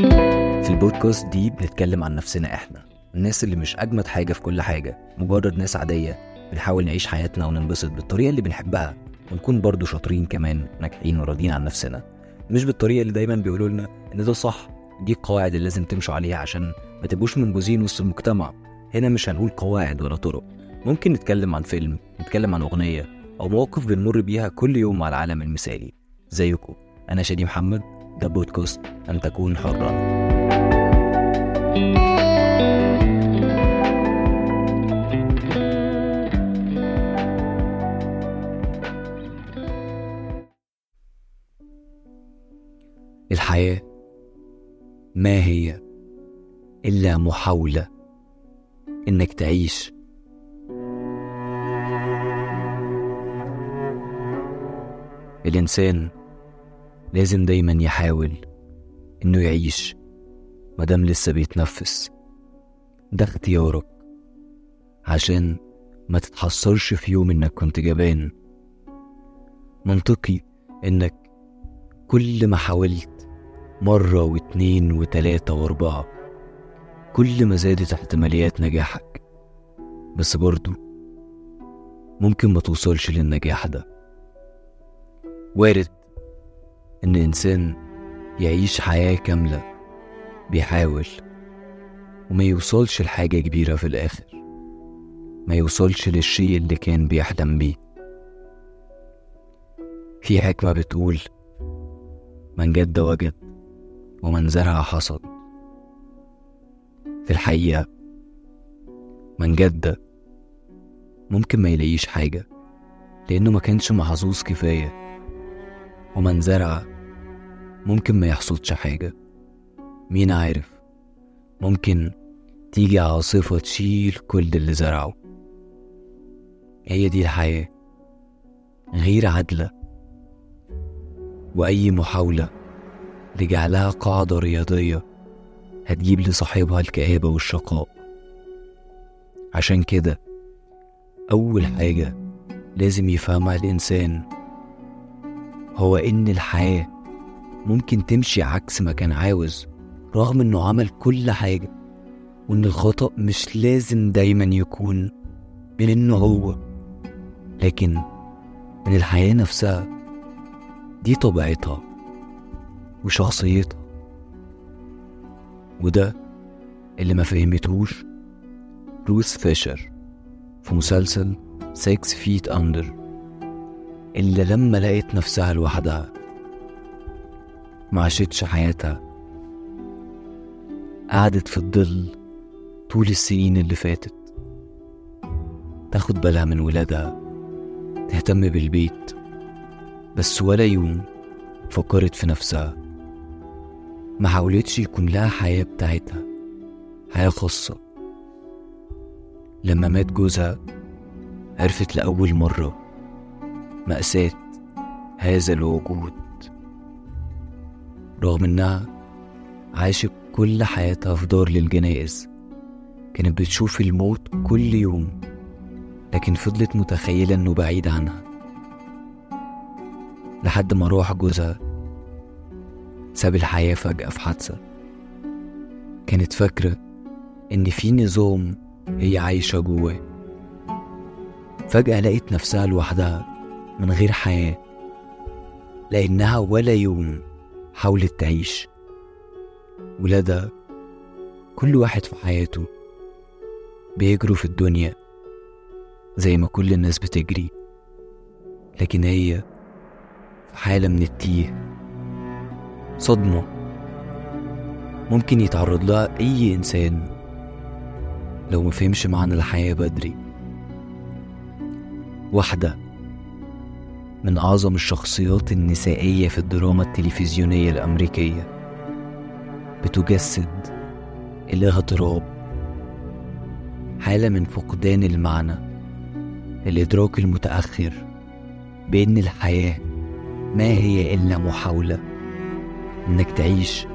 في البودكاست دي بنتكلم عن نفسنا إحنا الناس اللي مش أجمد حاجة في كل حاجة مجرد ناس عادية بنحاول نعيش حياتنا وننبسط بالطريقة اللي بنحبها ونكون برضو شاطرين كمان ناجحين وراضيين عن نفسنا. مش بالطريقة اللي دايما بيقولوا لنا إن ده صح دي القواعد اللي لازم تمشوا عليها عشان ما تبقوش منبوذين وسط المجتمع. هنا مش هنقول قواعد ولا طرق. ممكن نتكلم عن فيلم نتكلم عن أغنية أو مواقف بنمر بيها كل يوم مع العالم المثالي. زيكم أنا شادي محمد. ده بودكاست أن تكون حرا الحياة ما هي إلا محاولة إنك تعيش. الإنسان لازم دايما يحاول إنه يعيش مادام لسه بيتنفس. ده اختيارك. عشان ما تتحسرش في يوم إنك كنت جبان. منطقي إنك كل ما حاولت مرة واتنين وتلاتة واربعة كل ما زادت احتماليات نجاحك. بس برضو ممكن ما توصلش للنجاح ده. وارد إن إنسان يعيش حياة كاملة بيحاول وما يوصلش لحاجة كبيرة في الآخر ما يوصلش للشيء اللي كان بيحلم بيه. في حكمة بتقول من جد وجد ومن زرع حصد. في الحقيقة من جد ممكن ما يلاقيش حاجة لأنه ما كانش محظوظ كفاية. ومن زرع ممكن ما يحصدش حاجة. مين عارف؟ ممكن تيجي عاصفة تشيل كل اللي زرعه. هي دي الحياة غير عادلة وأي محاولة لجعلها قاعدة رياضية هتجيب لصاحبها الكآبة والشقاء. عشان كده أول حاجة لازم يفهمها الإنسان هو إن الحياة ممكن تمشي عكس ما كان عاوز رغم إنه عمل كل حاجة وإن الخطأ مش لازم دايما يكون من إنه هو. لكن من الحياة نفسها دي طبيعتها وشخصيتها. وده اللي ما فهمتهوش روث فيشر في مسلسل 6 فيت أندر اللي لما لقيت نفسها لوحدها. ما عاشتش حياتها. قعدت في الظل طول السنين اللي فاتت. تاخد بالها من ولادها. تهتم بالبيت. بس ولا يوم فكرت في نفسها. ما حاولتش يكون لها حياة بتاعتها. حياة خاصة. لما مات جوزها عرفت لأول مرة مأساة هذا الوجود. رغم إنها عاشت كل حياتها في دار للجنائز كانت بتشوف الموت كل يوم لكن فضلت متخيلة إنه بعيد عنها. لحد ما روح جوزها ساب الحياة فجأة في حادثة. كانت فاكرة إن في نظام هي عايشة جواه. فجأة لقيت نفسها لوحدها من غير حياة لأنها ولا يوم حاولت تعيش ولادها كل واحد في حياته بيجروا في الدنيا زي ما كل الناس بتجري. لكن هي في حالة من التيه صدمة ممكن يتعرض لها أي إنسان لو مفهمش معنى الحياة بدري. واحدة من أعظم الشخصيات النسائية في الدراما التلفزيونية الأمريكية. بتجسد الاغتراب حالة من فقدان المعنى الإدراك المتأخر بأن الحياة ما هي إلا محاولة إنك تعيش.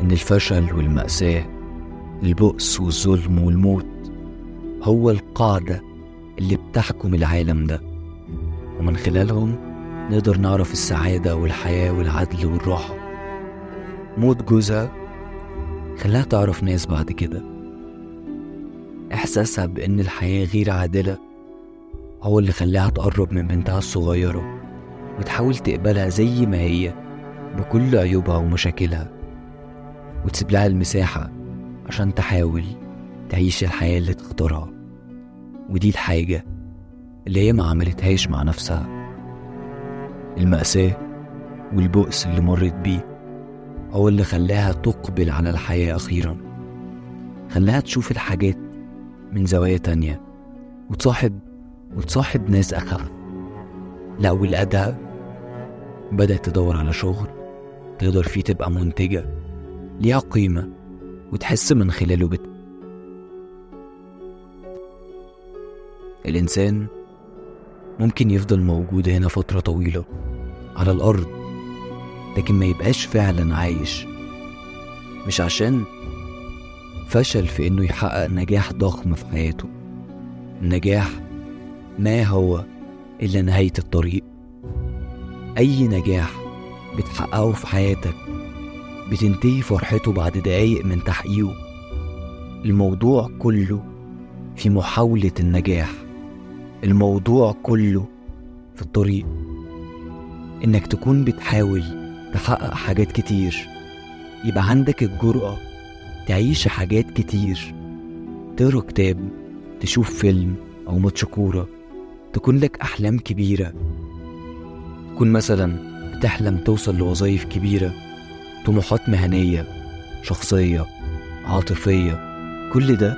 إن الفشل والمأساة البؤس والظلم والموت هو القاعدة اللي بتحكم العالم ده. ومن خلالهم نقدر نعرف السعادة والحياة والعدل والراحة موت جوزها خلاها تعرف ناس بعد كده. إحساسها بإن الحياة غير عادلة هو اللي خلاها تقرب من بنتها الصغيرة وتحاول تقبلها زي ما هي بكل عيوبها ومشاكلها وتسيب لها المساحة عشان تحاول تعيش الحياة اللي تختارها. ودي الحاجة اللي هي ما عملتهاش مع نفسها. المأساة والبؤس اللي مرت بيه هو اللي خلاها تقبل على الحياة أخيرا. خلاها تشوف الحاجات من زوايا تانية وتصاحب وتصاحب ناس أخف. لا والأدهى بدأت تدور على شغل تقدر فيه تبقى منتجة ليها قيمة وتحس من خلاله بت الإنسان ممكن يفضل موجود هنا فترة طويلة على الأرض لكن ما يبقاش فعلا عايش. مش عشان فشل في إنه يحقق نجاح ضخم في حياته. النجاح ما هو إلا نهاية الطريق. أي نجاح بتحققه في حياتك بتنتهي فرحته بعد دقايق من تحقيقه. الموضوع كله في محاولة النجاح. الموضوع كله في الطريق. إنك تكون بتحاول تحقق حاجات كتير. يبقى عندك الجرأة تعيش حاجات كتير. تقرأ كتاب تشوف فيلم أو ماتش كورة. تكون لك أحلام كبيرة. تكون مثلا بتحلم توصل لوظائف كبيرة. طموحات مهنية شخصية عاطفية. كل ده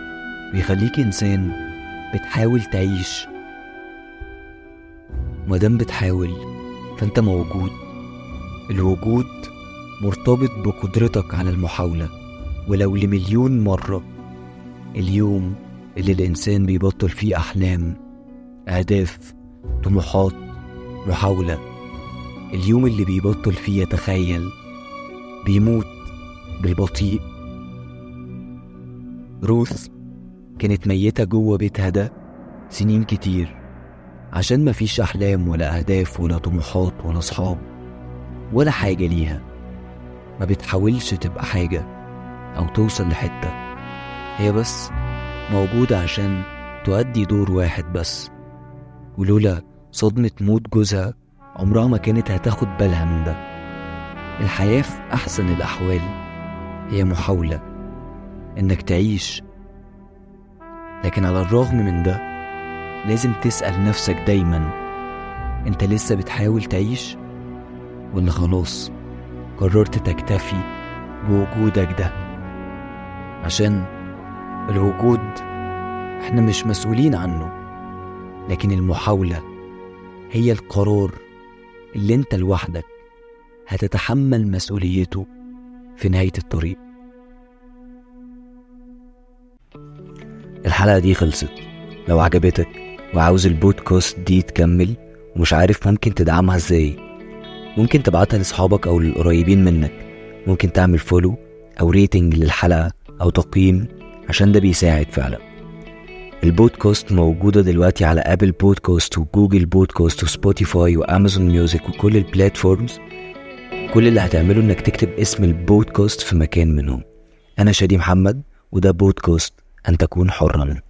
بيخليك إنسان بتحاول تعيش مادام بتحاول فأنت موجود. الوجود مرتبط بقدرتك على المحاولة ولو لمليون مرة. اليوم اللي الإنسان بيبطل فيه أحلام أهداف طموحات محاولة. اليوم اللي بيبطل فيه يتخيل بيموت بالبطيء. روث كانت ميتة جوه بيتها ده سنين كتير. عشان مفيش أحلام ولا أهداف ولا طموحات ولا أصحاب ولا حاجة ليها. ما بتحاولش تبقى حاجة أو توصل لحتة. هي بس موجودة عشان تؤدي دور واحد بس. ولولا صدمة موت جوزها عمرها ما كانت هتاخد بالها من ده. الحياة في أحسن الأحوال هي محاولة إنك تعيش. لكن على الرغم من ده لازم تسأل نفسك دايما أنت لسه بتحاول تعيش؟ ولا خلاص قررت تكتفي بوجودك ده. عشان الوجود إحنا مش مسؤولين عنه لكن المحاولة هي القرار اللي أنت لوحدك هتتحمل مسؤوليته في نهاية الطريق. الحلقة دي خلصت. لو عجبتك وعاوز البودكاست دي تكمل ومش عارف ممكن تدعمها إزاي. ممكن تبعتها لأصحابك أو للقريبين منك. ممكن تعمل follow أو rating للحلقة أو تقييم عشان ده بيساعد فعلا. البودكاست موجودة دلوقتي على ابل بودكاست وجوجل بودكاست وسبوتيفاي وامازون ميوزك وكل البلاتفورمز كل اللي هتعمله إنك تكتب اسم البودكاست في مكان منهم. أنا شادي محمد وده بودكاست أن تكون حرا.